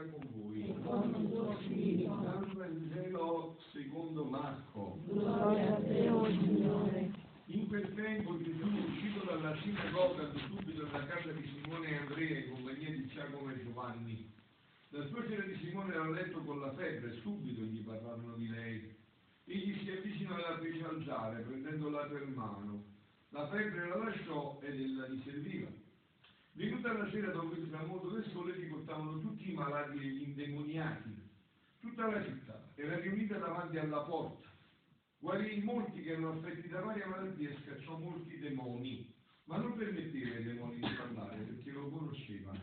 sia con voi. e con. Dal Vangelo secondo Marco. Gloria a te, o Signore. In quel tempo Gesù, uscito dalla sinagoga, subito nella casa di Simone e Andrea in compagnia di Giacomo e Giovanni. La suocera di Simone era a letto con la febbre, subito gli parlavano di lei. Egli si avvicinò e la fece alzare, prendendola per mano. La febbre la lasciò ed ella gli serviva. Venuta la sera dopo il tramonto del sole si portavano tutti i malati e gli indemoniati. Tutta la città era riunita davanti alla porta. Guarì molti che erano affetti da varie malattie e scacciò molti demoni, ma non permetteva ai demoni di parlare perché lo conoscevano.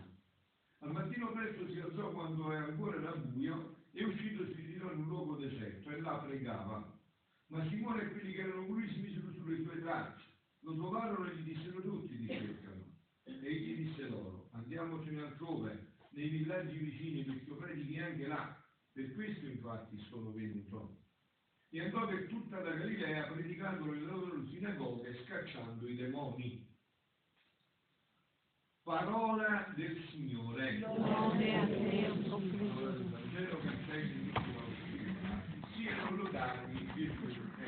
Al mattino presto si alzò quando ancora era buio e uscito si ritirò in un luogo deserto e là pregava. Ma Simone e quelli che erano con lui si misero sulle sue tracce. Lo trovarono e gli dissero tutti di cercano. Egli disse loro, andiamocene altrove, nei villaggi vicini, perché io predichi anche là. Per questo infatti sono venuto. E andò per tutta la Galilea predicando nelle loro sinagoghe e scacciando i demoni. Parola del Signore. Gloria a te. Vangelo sei siano lodati Gesù e.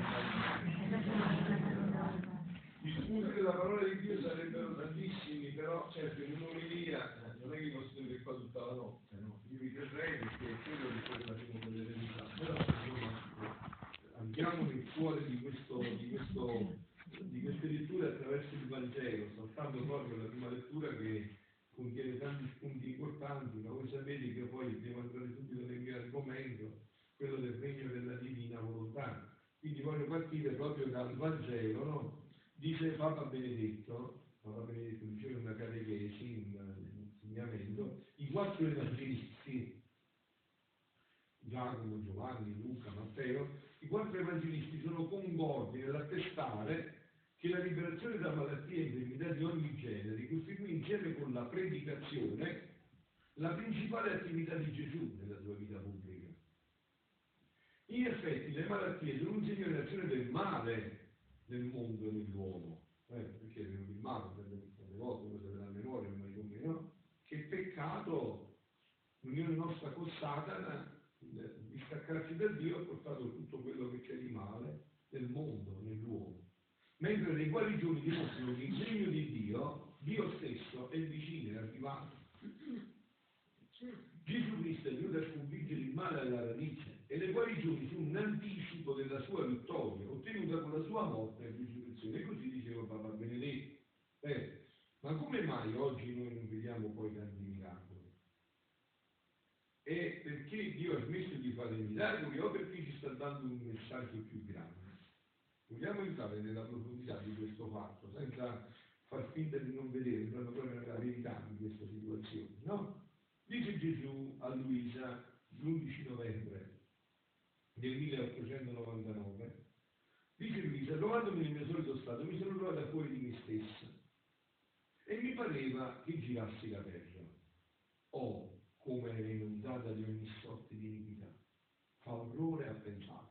Gli spunti della parola di Dio sarebbero tantissimi, però certo in un'omelia non è che posso tenere qua tutta la notte, no? Io vi terrei perché credo che poi faremo delle verità. Però andiamo nel cuore di, questo, di, questo, di queste letture attraverso il Vangelo, soltanto proprio la prima lettura che contiene tanti spunti importanti, ma voi sapete che poi devo entrare subito nel mio argomento, quello del regno della divina volontà. Quindi voglio partire proprio dal Vangelo, no? Dice Papa Benedetto, Papa Benedetto diceva una catechesi, in un insegnamento, i quattro evangelisti, Giacomo, Giovanni, Luca, Matteo, i quattro evangelisti sono concordi nell'attestare che la liberazione da malattie e infermità di ogni genere costituì insieme con la predicazione la principale attività di Gesù nella sua vita pubblica. In effetti le malattie sono un segno di azione del male nel mondo e nell'uomo, eh, perché il male per le, per le volte, cose della memoria, ma come no? Che il peccato, l'unione nostra con Satana, il distaccarsi da Dio ha portato tutto quello che c'è di male nel mondo, nell'uomo. Mentre nei guarigioni dimostrano che il regno di Dio, Dio stesso, è vicino, è arrivato. Gesù Cristo è venuto a sconfiggere il male alla radice e le guarigioni sono un anticipo della sua vittoria, ottenuta con la sua morte e risurrezione. E così diceva Papa Benedetto. Eh, ma come mai oggi noi non vediamo poi tanti miracoli? È perché Dio ha smesso di fare miracoli o perché ci sta dando un messaggio più grande? Vogliamo entrare nella profondità di questo fatto, senza far finta di non vedere, entrando proprio nella verità di questa situazione, no? Dice Gesù a Luisa l'11 novembre del 1899, dice Luisa, trovandomi nel mio solito stato, mi sono trovata fuori di me pareva che girassi la terra. Oh, come era inondata di ogni sorta di iniquità. Fa orrore a pensare.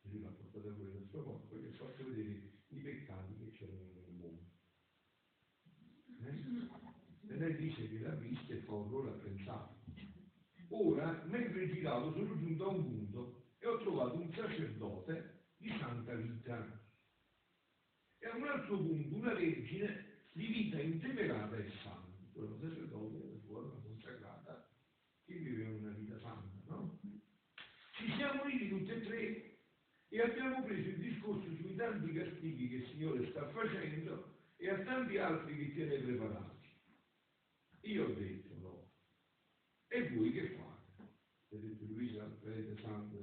Gesù l'ha portata fuori dal suo corpo e ha fatto vedere i peccati che c'erano nel mondo. Eh? E lei dice che l'ha vista e fa orrore a pensare. Ora, mentre giravo, sono giunto a un punto e ho trovato un sacerdote di santa vita. E a un altro punto una vergine vita intemerata e santa. Quello sacerdote fuori una consacrata che viveva una vita santa, no? Ci siamo uniti tutti e tre e abbiamo preso il discorso sui tanti castighi che il Signore sta facendo e a tanti altri che tiene preparati. Io ho detto no. E voi che fate? Ha detto Luisa, prete santo.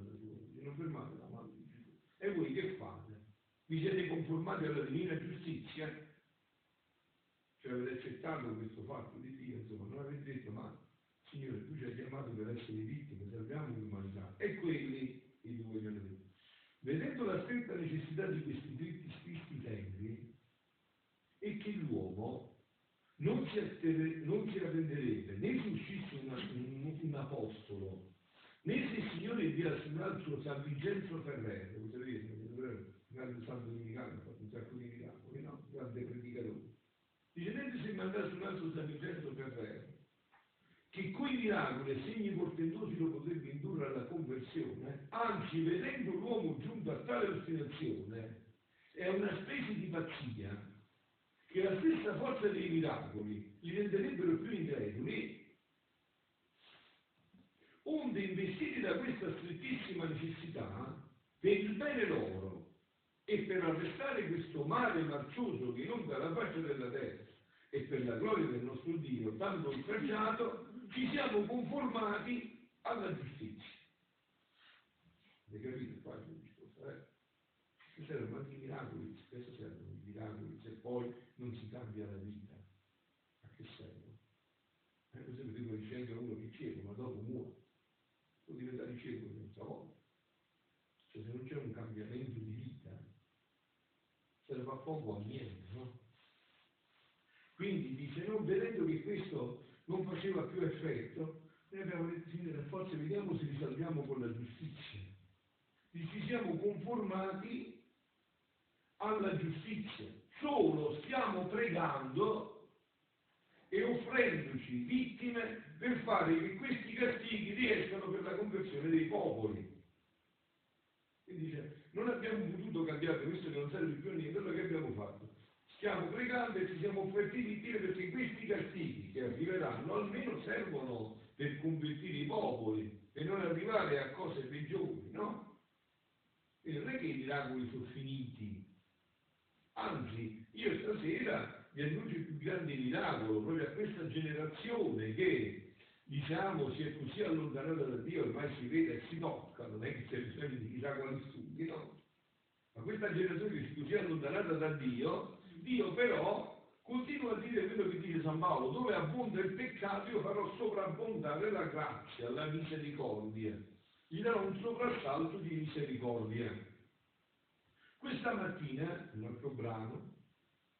Non fermate la mano di Gesù. E voi che fate? Vi siete conformati alla divina giustizia? Cioè avete accettato questo fatto di Dio, insomma, non avete detto ma Signore tu ci hai chiamato per essere vittime, salviamo l'umanità. E quelli i due gli detto. Vedendo la stretta necessità di questi dritti spisti tempi, e che l'uomo non si, attere- non si arrenderebbe né se uscisse una- un, un apostolo, né se il Signore inviasse un altro San Vincenzo Ferrero, Vincenzo Ferrero, un grande santo dominicano, ha fatto un sacco di miracoli? Un grande predicatore. Dice, se mandasse un altro San Vincenzo Ferrero, che coi miracoli e segni portentosi lo potrebbe indurre alla conversione, anzi vedendo l'uomo giunto a tale ostinazione, è una specie di pazzia che la stessa forza dei miracoli li renderebbero più increduli onde investiti da questa strettissima necessità, per il bene loro e per arrestare questo male marcioso che inonda la faccia della terra e per la gloria del nostro Dio, tanto oltraggiato, ci siamo conformati alla giustizia. Avete capito qua il discorso? Eh? Ci servono anche i miracoli, spesso servono i miracoli, se poi non si cambia la vita. A che servono? Eh, per esempio dico ricevere uno che cieco, ma dopo muore può diventare cieco senza volta. Cioè se non c'è un cambiamento di vita, serve a poco a niente, no? Quindi dice, non vedendo che questo non faceva più effetto, noi abbiamo detto, Signore, forse vediamo se risolviamo con la giustizia. E ci siamo conformati alla giustizia. Solo stiamo pregando e offrendoci vittime per fare che questi castighi riescano per la conversione dei popoli. Quindi dice, non abbiamo potuto cambiare questo che non serve più a niente, quello che abbiamo fatto. Stiamo pregando e ci siamo offerti di Dio perché questi castighi che arriveranno almeno servono per convertire i popoli e non arrivare a cose peggiori, no? E non è che i miracoli sono finiti, anzi, io stasera vi annuncio il più grande miracolo proprio a questa generazione che diciamo si è così allontanata da Dio, ormai si vede e si tocca, non è che c'è bisogno di chissà quali studi, no? Ma questa generazione che si è così allontanata da Dio, Dio però continua a dire quello che dice San Paolo, dove abbonda il peccato io farò sovrabbondare la grazia, la misericordia. Gli darò un soprassalto di misericordia. Questa mattina, un altro brano,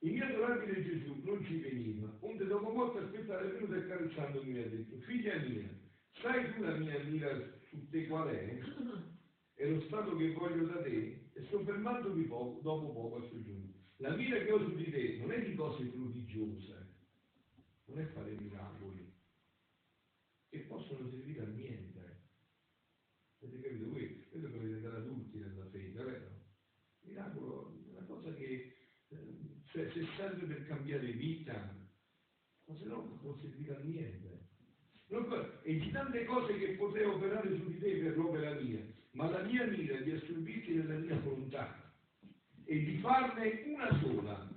il mio adorabile Gesù non ci veniva, onde dopo molto aspettare venuto e carezzandomi mi ha detto, figlia mia, sai tu la mia mira su te qual è? È lo stato che voglio da te e soffermandomi poco, dopo poco a soggiunto. La mira che ho su di te non è di cose prodigiose, non è fare miracoli, che possono servire a niente. Avete capito voi? Credo che dovete andare adulti nella fede, vero? Miracolo è una cosa che eh, cioè, se serve per cambiare vita, ma se no non servirà a niente. E di tante cose che potrei operare su di te per l'opera mia, ma la mia mira è di assorbirti nella mia volontà e di farne una sola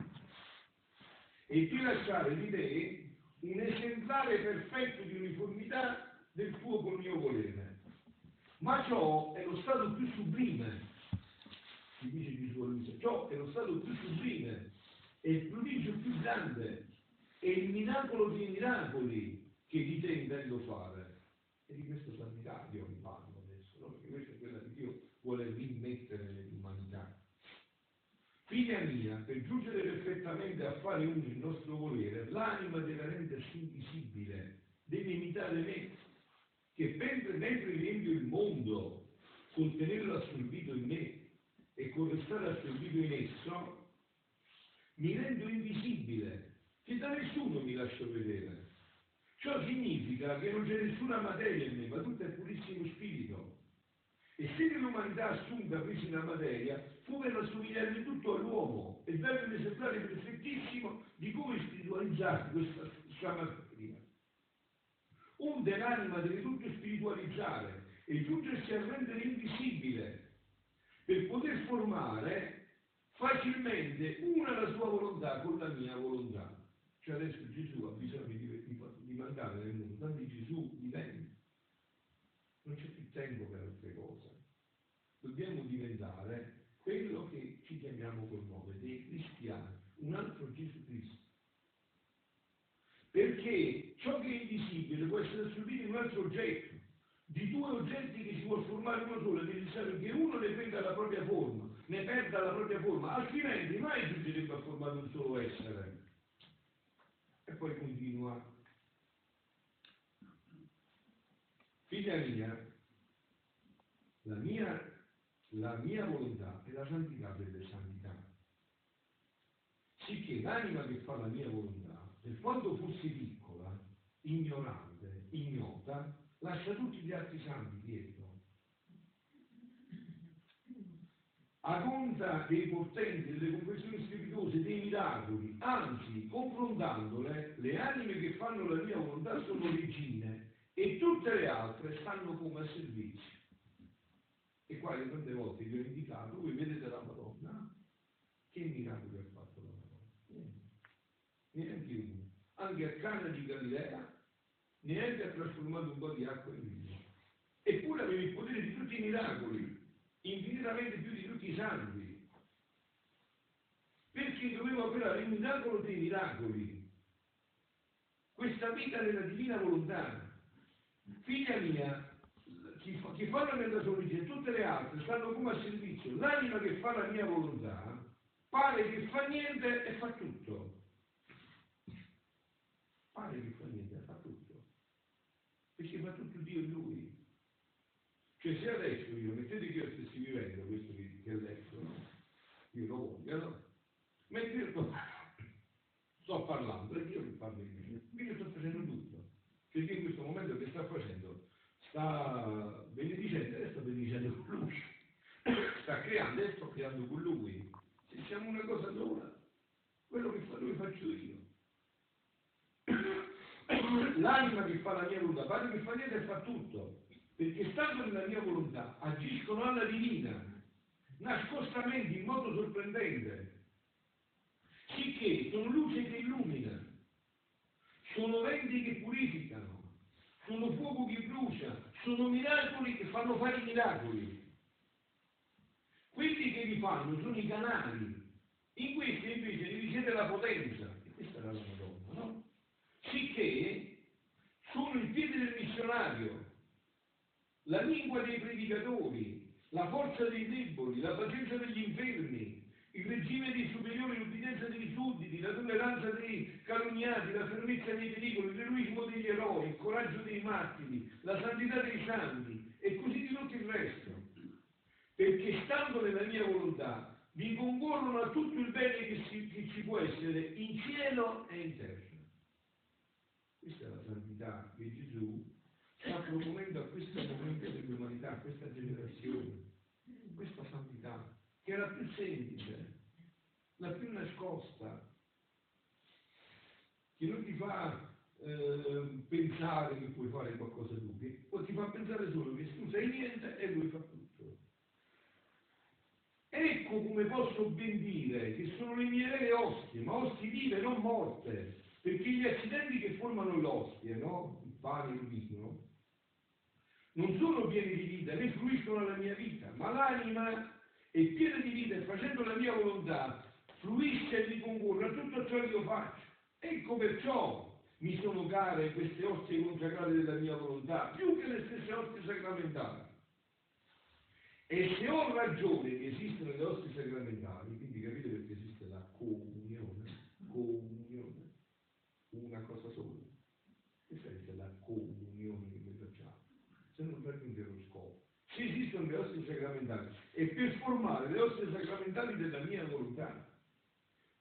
e di lasciare di te un esemplare perfetto di uniformità del tuo col mio volere. Ma ciò è lo stato più sublime, si dice Gesù a Luisa, ciò è lo stato più sublime, è il prodigio più grande, è il miracolo dei miracoli che di te intendo fare. E di questo sanitario vi parlo adesso, no? perché questa è quella che Dio vuole rimettere nell'umanità. Figlia mia, per giungere perfettamente a fare uno il nostro volere, l'anima deve rendersi invisibile, deve imitare me, che mentre, mentre riempio il mondo col tenerlo assorbito in me e col restare assorbito in esso, mi rendo invisibile, che da nessuno mi lascio vedere. Ciò significa che non c'è nessuna materia in me, ma tutto è purissimo spirito. E se l'umanità assunta presi la materia, fu per assomigliare tutto all'uomo e un esemplare perfettissimo di come spiritualizzare questa sua materia. Onde l'anima deve tutto spiritualizzare e giungersi a rendere invisibile per poter formare facilmente una la sua volontà con la mia volontà. Cioè adesso Gesù ha bisogno di, di, di mandare nel mondo, tanto Gesù diventa. Non c'è più tempo per altre cose. Dobbiamo diventare quello che ci chiamiamo col nome dei cristiani, un altro Gesù Cristo. Perché ciò che è invisibile può essere assorbito in un altro oggetto. Di due oggetti che si può formare uno solo, è necessario che uno ne prenda la propria forma, ne perda la propria forma, altrimenti mai giungerebbe a formare un solo essere. E poi continua. Figlia mia, la mia, la mia volontà è la santità delle santità. Sicché l'anima che fa la mia volontà, per quanto fosse piccola, ignorante, ignota, lascia tutti gli altri santi dietro. A conta dei portenti, delle conversioni strepitose, dei miracoli, anzi, confrontandole, le anime che fanno la mia volontà sono regine e tutte le altre stanno come a servizio. E qua io tante volte vi ho indicato, voi vedete la Madonna, che miracoli ha fatto la Madonna? Neanche uno. Anche a Cana di Galilea, neanche ha trasformato un po' di acqua in vino. Eppure aveva il potere di tutti i miracoli, infinitamente più di tutti i santi. Perché doveva operare il miracolo dei miracoli. Questa vita nella divina volontà. Figlia mia, chi fa, chi fa la mia solitudine e tutte le altre stanno come a servizio. L'anima che fa la mia volontà pare che fa niente e fa tutto. Pare che fa niente e fa tutto. Perché fa tutto Dio in lui. Cioè se adesso io, mettete che io stessi vivendo questo che, che adesso, io lo voglio, no? Mentre io sto, parlando, è Dio che parla in me, io sto facendo tutto. Dio in questo momento che sta facendo? Sta benedicendo sta benedicendo con lui. Sta creando e sto creando con lui. Se siamo una cosa sola, quello che fa lui faccio io. L'anima che fa la mia volontà, pare che fa niente e fa tutto perché stando nella mia volontà agiscono alla divina, nascostamente, in modo sorprendente, sicché sono luce che illumina, sono venti che purificano, sono fuoco che brucia, sono miracoli che fanno fare i miracoli. Quelli che li fanno sono i canali, in questi invece risiede la potenza, e questa era la Madonna, no? Sicché sono il piede del missionario, la lingua dei predicatori, la forza dei deboli, la pazienza degli infermi, il regime dei superiori, l'ubbidienza dei sudditi, la tolleranza dei calunniati, la fermezza dei pericoli, l'eroismo degli eroi, il coraggio dei martiri, la santità dei santi e così di tutto il resto. Perché stando nella mia volontà vi concorrono a tutto il bene che, si, che ci può essere in cielo e in terra. Questa è la santità che Gesù sta proponendo a questo momento dell'umanità, a questa generazione, questa santità, che è la più semplice, la più nascosta, che non ti fa eh, pensare che puoi fare qualcosa tu, che ti fa pensare solo che tu sei niente e lui fa tutto. Ecco come posso ben dire che sono le mie vere ostie, ma ostie vive, non morte, perché gli accidenti che formano le ostie, no? il pane il vino, non sono pieni di vita, né fluiscono alla mia vita, ma l'anima è piena di vita e facendo la mia volontà fluisce e mi concorre a tutto ciò che io faccio. Ecco perciò mi sono care queste ostie consacrate della mia volontà, più che le stesse ostie sacramentali. E se ho ragione che esistono le ostie sacramentali, quindi capite perché esiste la comunione, comunione, una cosa sola. Questa è la comunione che noi facciamo, se non raggiunge lo scopo. Se esistono le ostie sacramentali, e per formare le ostie sacramentali della mia volontà,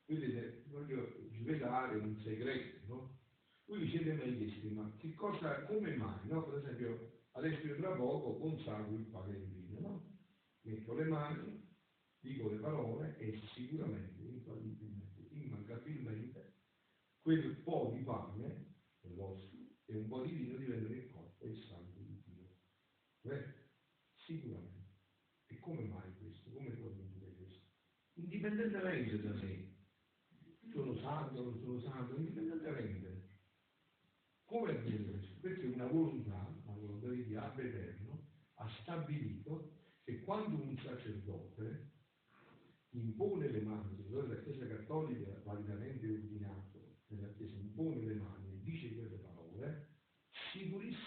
vedete, voglio svelare un segreto, no? Voi vi siete mai chiesti, ma che cosa, come mai, no? Per esempio, adesso io tra poco consacro il pane il vino, no? Metto le mani, dico le parole e sicuramente, infallibilmente, immancabilmente, quel po' di pane, l'osso, e un po' di vino diventano il corpo e il sangue. Beh, sicuramente. E come mai questo? Come può avvenire questo? Indipendentemente da me. Sono santo non sono santo, indipendentemente. Come avviene questo? Perché una volontà, la volontà di Dio, Eterno, ha stabilito che quando un sacerdote impone le mani, della Chiesa Cattolica validamente ordinato nella Chiesa impone le mani e dice quelle parole,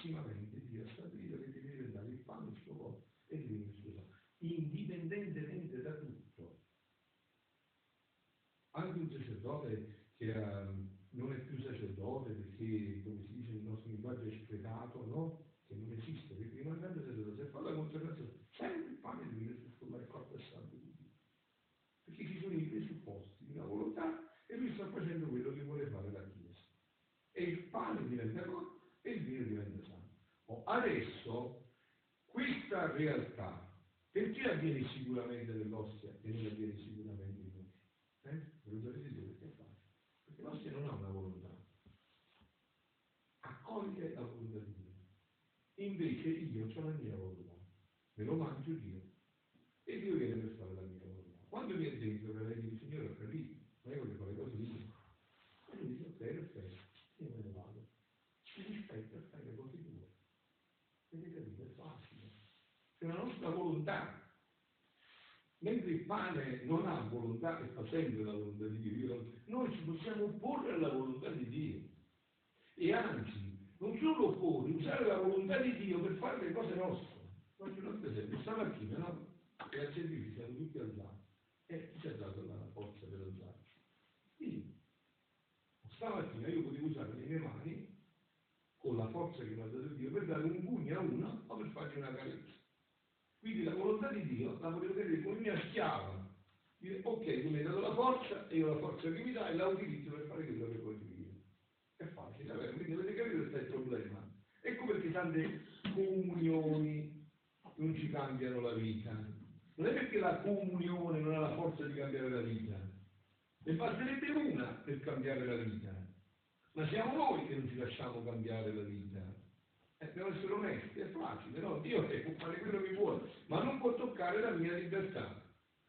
sicurissimamente Dio ha stabilito che deve diventare il pane il suo e sangue, indipendentemente da tutto. Anche un sacerdote che eh, non è più sacerdote perché, come si dice nel nostro linguaggio, è spretato, no? Che non esiste, perché non è sacerdote, se fa la consacrazione, sempre il pane e il vino il corpo e sangue di Dio. Perché ci sono i presupposti una volontà e lui sta facendo quello che vuole fare la Chiesa. E il pane diventa corpo e il vino diventa adesso questa realtà perché avviene sicuramente nell'ostia e non avviene sicuramente in noi? Eh? Ve lo sapete dire perché è facile? Perché l'ostia non ha una volontà, accoglie la volontà di Dio. Invece io ho la mia volontà, me lo mangio Dio e Dio viene per fare la mia volontà. Quando è dentro che lei dice Signore ho capito, ma io voglio fare cose mie, e lui dice ok, perfetto, io me ne vado. Ci rispetta fare le cose tue. Avete capito? È facile. C'è la nostra volontà. Pane non ha volontà e fa la volontà di Dio, noi ci possiamo opporre alla volontà di Dio. E anzi, non solo opporre, usare la volontà di Dio per fare le cose nostre. Faccio un altro esempio, stamattina, no? E al servizio siamo tutti alzati. E chi ci ha dato la forza per alzarci? Io. Stamattina io potevo usare le mie mani con la forza che mi ha dato Dio per dare un pugno a uno o per fargli una carezza. Quindi la volontà di Dio la potevo vedere come mia schiava. Dire, ok, tu mi hai dato la forza e io la forza che mi dai la utilizzo per fare quello che voglio io. È facile, vero? Quindi avete capito questo è il problema. Ecco perché tante comunioni non ci cambiano la vita. Non è perché la comunione non ha la forza di cambiare la vita. Ne basterebbe una per cambiare la vita. Ma siamo noi che non ci lasciamo cambiare la vita. Eh, devo essere onesti, è facile, no? Dio che può fare quello che vuole, ma non può toccare la mia libertà.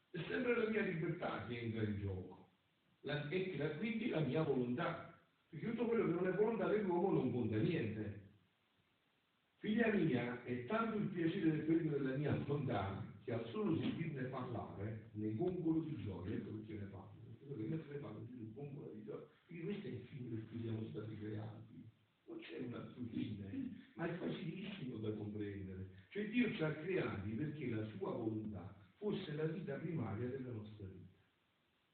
È sempre la mia libertà che entra in gioco. La, e la, quindi la mia volontà. Perché tutto quello che non è volontà dell'uomo non conta niente. Figlia mia, è tanto il piacere del periodo della mia volontà che al solo sentirne parlare ne gongolo di gioia, ecco perché ne parlo. Perché ne parlo di gongolo di gioia, perché questo è il fine per cui siamo stati creati. Non c'è un altro fine, ma è facilissimo da comprendere. Cioè Dio ci ha creati perché la sua volontà fosse la vita primaria della nostra vita.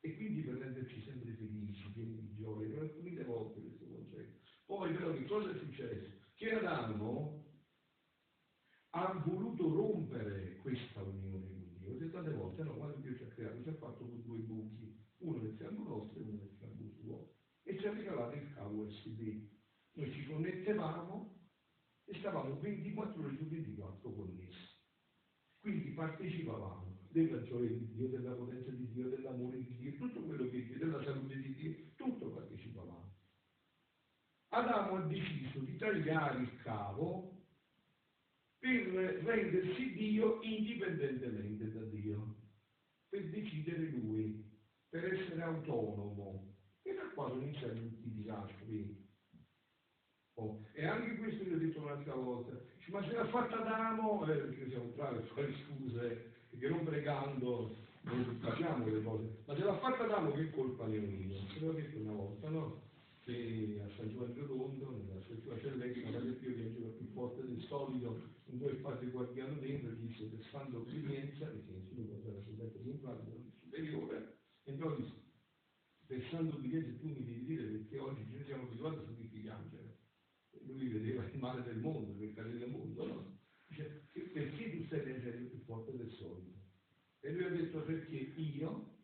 E quindi per renderci sempre felici, pieni di gioia, non alcune volte questo concetto. Poi però che cosa è successo? Che Adamo ha voluto rompere questa unione con Dio. E tante volte no, quando Dio ci ha creato ci ha fatto con due buchi, uno nel fianco nostro e uno nel fianco suo. E ci ha regalato il cavo USB. Noi ci connettevamo e stavamo 24 ore su 24 connessi. Quindi partecipavamo della gioia di Dio, della potenza di Dio, dell'amore di Dio, tutto quello che Dio, della salute di Dio, tutto partecipavamo. Adamo ha deciso di tagliare il cavo per rendersi Dio indipendentemente da Dio, per decidere lui, per essere autonomo. E da qua sono iniziati tutti i disastri. Oh, e anche questo vi ho detto un'altra volta, ma se l'ha fatta Adamo, eh, perché siamo bravi a fare scuse, perché non pregando non facciamo le cose, ma se l'ha fatta Adamo che colpa ne ho io? Se l'ho detto una volta, no? Che a San Giovanni Rotondo, nella sua celletica, la Dio piangeva più forte del solito, un po' il padre guardiano dentro, gli disse, per stando obbedienza, perché nessuno poteva assolutamente rientrare, non superiore, entrò e disse, per stando obbedienza tu mi devi dire perché oggi ci siamo abituati a piangere lui vedeva il male del mondo, il peccato del mondo, no? Dice, perché tu stai leggendo più forte del solito? E lui ha detto perché io,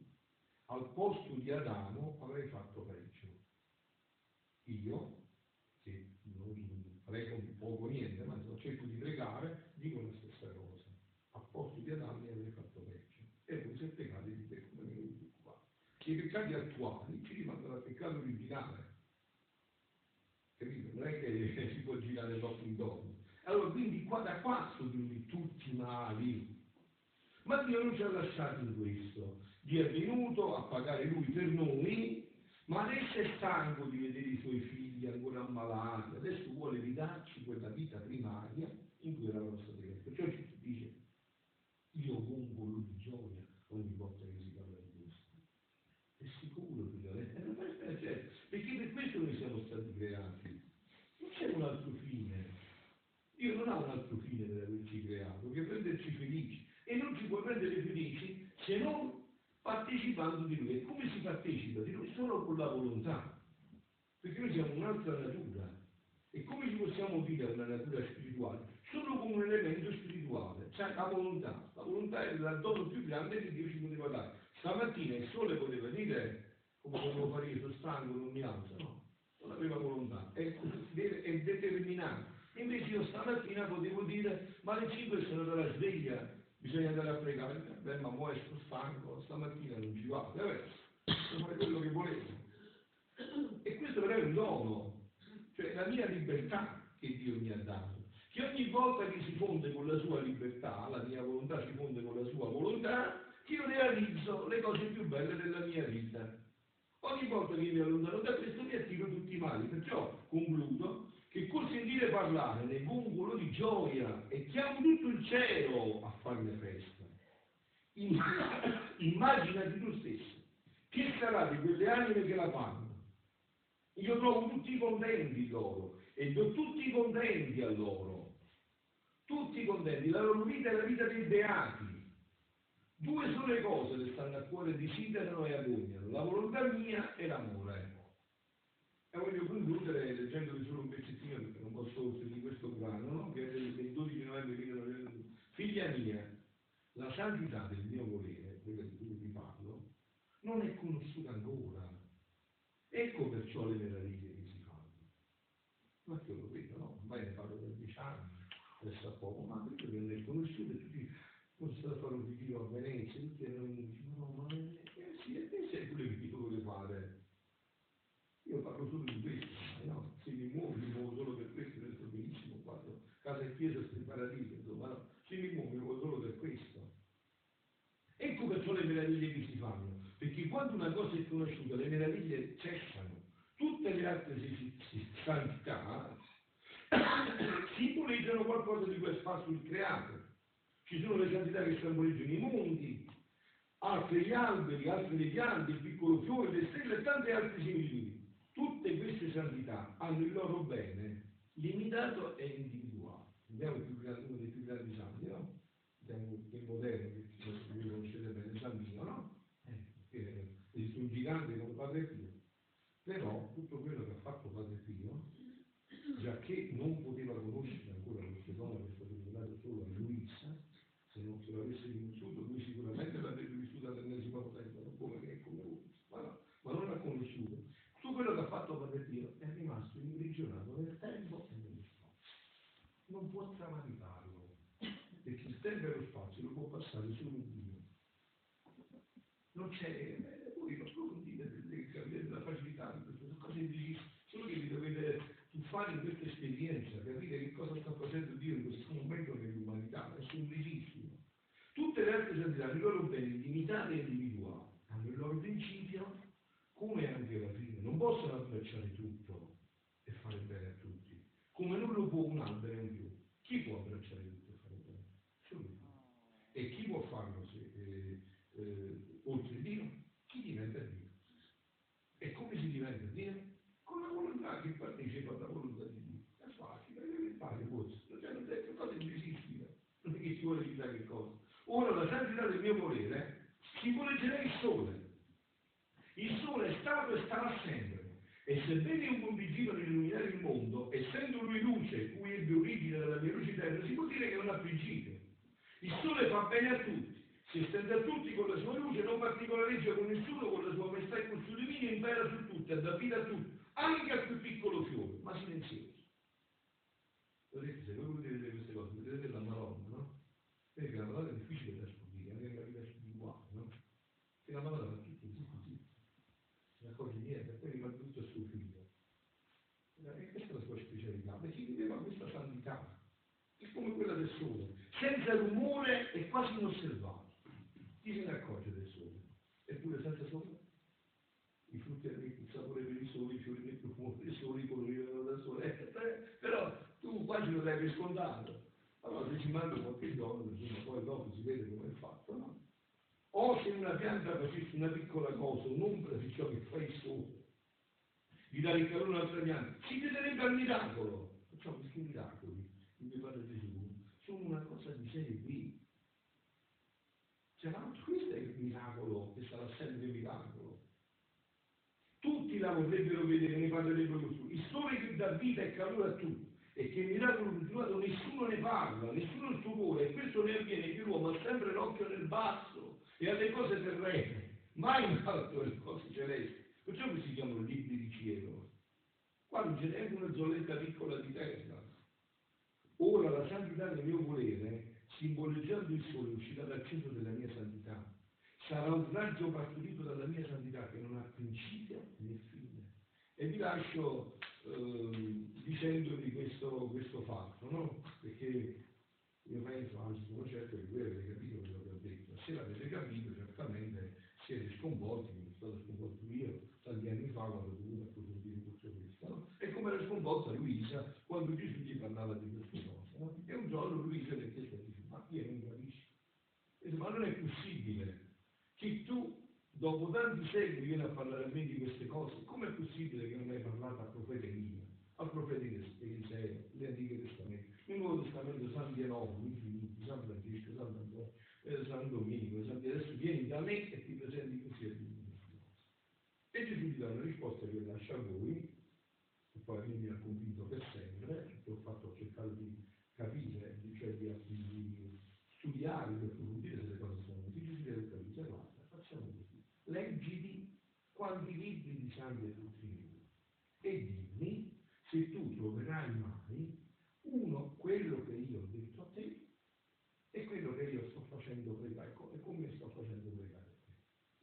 al posto di Adamo, avrei fatto peggio. Io, che non farei con poco niente, ma cerco di pregare, dico la stessa cosa. Al posto di Adamo avrei fatto peggio. E voi siete peccati di te, come mi preoccupate. Che i peccati attuali ci rimandano al peccato originale? Non è che si può girare troppo intorno. Allora, quindi qua da qua sono tutti i mali. Ma Dio non ci ha lasciato in questo. Dio è venuto a pagare Lui per noi, ma adesso è stanco di vedere i suoi figli ancora ammalati, adesso vuole ridarci quella vita primaria in cui era la nostra terra. Perciò ci dice, io gongolo di gioia ogni volta che si parla di questo. È sicuro, figlio, cioè, perché per questo noi siamo stati creati. C'è un altro fine. Dio non ha un altro fine per averci creato, che renderci felici. E non ci può rendere felici se non partecipando di Lui. E come si partecipa di Lui? Solo con la volontà. Perché noi siamo un'altra natura. E come ci possiamo dire una natura spirituale? Solo con un elemento spirituale, cioè la volontà. La volontà è il dono più grande che Dio ci poteva dare. Stamattina il sole poteva dire come volevo fare io, sono stanco, non mi alzo, no, non aveva volontà, è, è determinato. Invece io stamattina potevo dire, ma alle 5 sono dalla sveglia, bisogna andare a pregare. Beh, ma mo sto stanco, stamattina non ci vado. Vabbè, fare quello che volevo. E questo però è un dono, cioè la mia libertà che Dio mi ha dato. Che ogni volta che si fonde con la sua libertà, la mia volontà si fonde con la sua volontà, io realizzo le cose più belle della mia vita. Ogni volta che mi allontano da questo mi attiro tutti i mali, perciò concludo che col sentire parlare ne vongolo di gioia e chiamo tutto il cielo a farne festa. Imm- Immaginati tu stesso, che sarà di quelle anime che la fanno? Io trovo tutti contenti loro e do tutti contenti a loro, tutti contenti, la loro vita è la vita dei beati. Due sole cose le stanno a cuore, desiderano e agognano, la volontà mia e l'amore. E voglio concludere leggendovi solo un pezzettino, perché non posso oltre di questo brano, no? che è del del 12 novembre 1900. Figlia mia, la santità del mio volere, quella di cui vi parlo, non è conosciuta ancora. Ecco perciò le meraviglie che si fanno. Ma che lo vedo, no? Ormai ne parlo da dieci anni, adesso a poco, ma perché non è conosciuta, tutti, sono stato a fare un ritiro a Venezia, tutti erano mi dicevano, no, ma eh, sì, e te sei pure che vuole fare? Io parlo solo di questo, ma no, se mi muovo, mi muovo solo per questo, adesso benissimo, quando chiesa sto in paradiso, insomma, no, mi muovo solo per questo. Ecco perciò le meraviglie che si fanno, perché quando una cosa è conosciuta, le meraviglie cessano. Tutte le altre si- si- santità simboleggiano qualcosa di quel spazio il creato. Ci sono le santità che simboleggiano i mondi, altre gli alberi, altre le piante, il piccolo fiore, le stelle e tante altre similitudini. Tutte queste santità hanno il loro bene limitato e individuale. Grande- uno dei più grandi santi, no? Vediamo il moderno, che voi conoscete bene, Santino, no? Eh, che è un gigante come Padre Pio. Però tutto quello che ha fatto Padre Pio, già che non poteva conoscere ancora queste donne che è stato rivelato solo a Luisa, se non se l'avesse conosciuto, lui sicuramente l'avrebbe vissuta all'ennesimo potente, non come me e come voi, ma, no, ma non l'ha conosciuto. Tutto quello che ha fatto Padre Pio è rimasto imprigionato nel tempo e. Non può travalicarlo, perché il tempo e lo spazio lo può passare solo Dio. Non c'è, eh, voi delle- capite la facilità di queste cose semplicissime, solo che vi dovete tuffare in questa esperienza, capire che cosa sta facendo Dio in questo momento nell'umanità, è semplicissimo. Tutte le altre santità hanno il loro bene limitate e individuali, hanno il loro principio come anche la fine, non possono abbracciare tutto e fare bene come non lo può un albero un fiore. Chi può abbracciare tutto e fare. E chi può farlo se, eh, eh, oltre Dio? Chi diventa Dio? E come si diventa Dio? Con la volontà che partecipa alla volontà di Dio. È facile, è elementare forse, non è che cosa imprescindibile, non è che ci vuole chissà che cosa. Ora la santità del mio volere simboleggerà il sole. Il sole è stato e starà sempre. E sebbene un condigino nell'illuminare il mondo, essendo lui luce, cui ebbe origine dalla luce terra, si può dire che non ha principio. Il sole fa bene a tutti, si estende a tutti con la sua luce, non particolareggia con nessuno, con la sua maestà e col suo dominio impera su tutti, dà vita a tutti, anche al più piccolo fiore, ma silenzioso. Vedete, se voi volete queste cose, vedete la Madonna, no? Perché la Madonna è difficile da scoprire, anche nella vita spirituale, no? Che la Madonna fa tutto, tutto. Non accoglie niente, poi rimane tutto a suo figlio. E sua specialità, perché viveva questa santità, è come quella del sole, senza rumore e quasi inosservato. Chi se ne accorge del sole? Eppure senza sole? I frutti il sapore per il sole, i fiori del profumo del sole, i colori vengono dal sole. Però tu quasi lo dai per scontato. Allora se ci manda qualche giorno, insomma, poi dopo si vede come è fatto, no? O se una pianta facesse una piccola cosa, un'ombra di ciò che fa il sole, di dare il calore a un'altra pianta, si crederebbe al miracolo. Facciamo questi miracoli, il mio padre Gesù, sono una cosa di serie B. Cioè, ma questo è il miracolo, che sarà sempre miracolo. Tutti la vorrebbero vedere, ne parlerebbero così. Il sole che dà vita e calore a tutti. E che il miracolo continuato nessuno ne parla, nessuno il suo cuore, e questo ne avviene che l'uomo ha sempre l'occhio nel basso e alle cose terrene, mai in alto alle cose celesti. Perciò che si chiamano libri di cielo. Qua non c'è neanche una zolletta piccola di terra. Ora la santità del mio volere, simboleggiando il sole uscirà dal centro della mia santità. Sarà un raggio partorito dalla mia santità che non ha principio né fine. E vi lascio eh, dicendovi questo, questo fatto, no? Perché io penso, anzi sono certo che voi avete capito quello che ho detto. Se l'avete capito, certamente siete sconvolti, come sono stato sconvolto io anni fa quando dovuto approfondire tutto questo. No? E come era sconvolta Luisa quando Gesù gli parlava di queste cose. No? E un giorno Luisa le a Gesù, ma io non capisco. Dice, ma non è possibile che tu dopo tanti secoli vieni a parlare a me di queste cose, com'è possibile che non hai parlato al profeta Elia, al profeta Eliseo, l'Antico Testamento, nel Nuovo Testamento Santi Enofo, infiniti, San Francesco, San Antonio, eh, San Domenico, San adesso vieni da me e ti presenti così a Dio. E Gesù gli dà una risposta che lascia a voi, e poi mi ha convinto per sempre, che ho fatto, ho cercato di capire, cioè di, di studiare, di approfondire le cose sono così, Gesù ha detto, guarda, facciamo così, leggiti quanti libri di sangue e dottrine e dimmi se tu troverai mai uno, quello che io ho detto a te e quello che io sto facendo pregare, e come sto facendo pregare.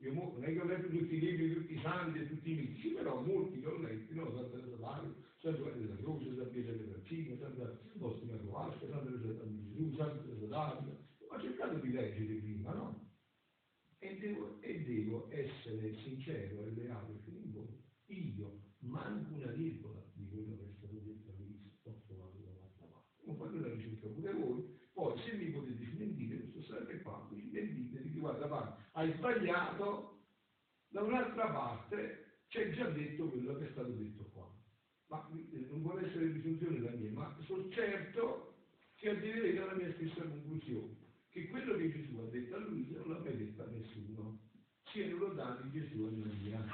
Io non è che ho letto tutti i libri, tutti i santi tutti i mitici, però molti li ho letti, no? Santa Teresa d'Ario, Santa Maria della Croce, Santa delle Vercine, Santa Ostima Croasca, Santa Teresa di Gesù, Santa Teresa d'Avila. Ho cercato di leggere prima, no? E devo, e devo essere sincero e leale fino in fondo. Io manco una virgola hai sbagliato, da un'altra parte c'è già detto quello che è stato detto qua. Ma eh, non vuole essere discussione la mia, ma sono certo che arriverete la mia stessa conclusione, che quello che Gesù ha detto a lui non l'ha mai detto a nessuno. Siano lodati Gesù e Maria.